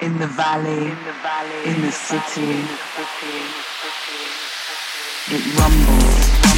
in the valley, in the city. It rumbles.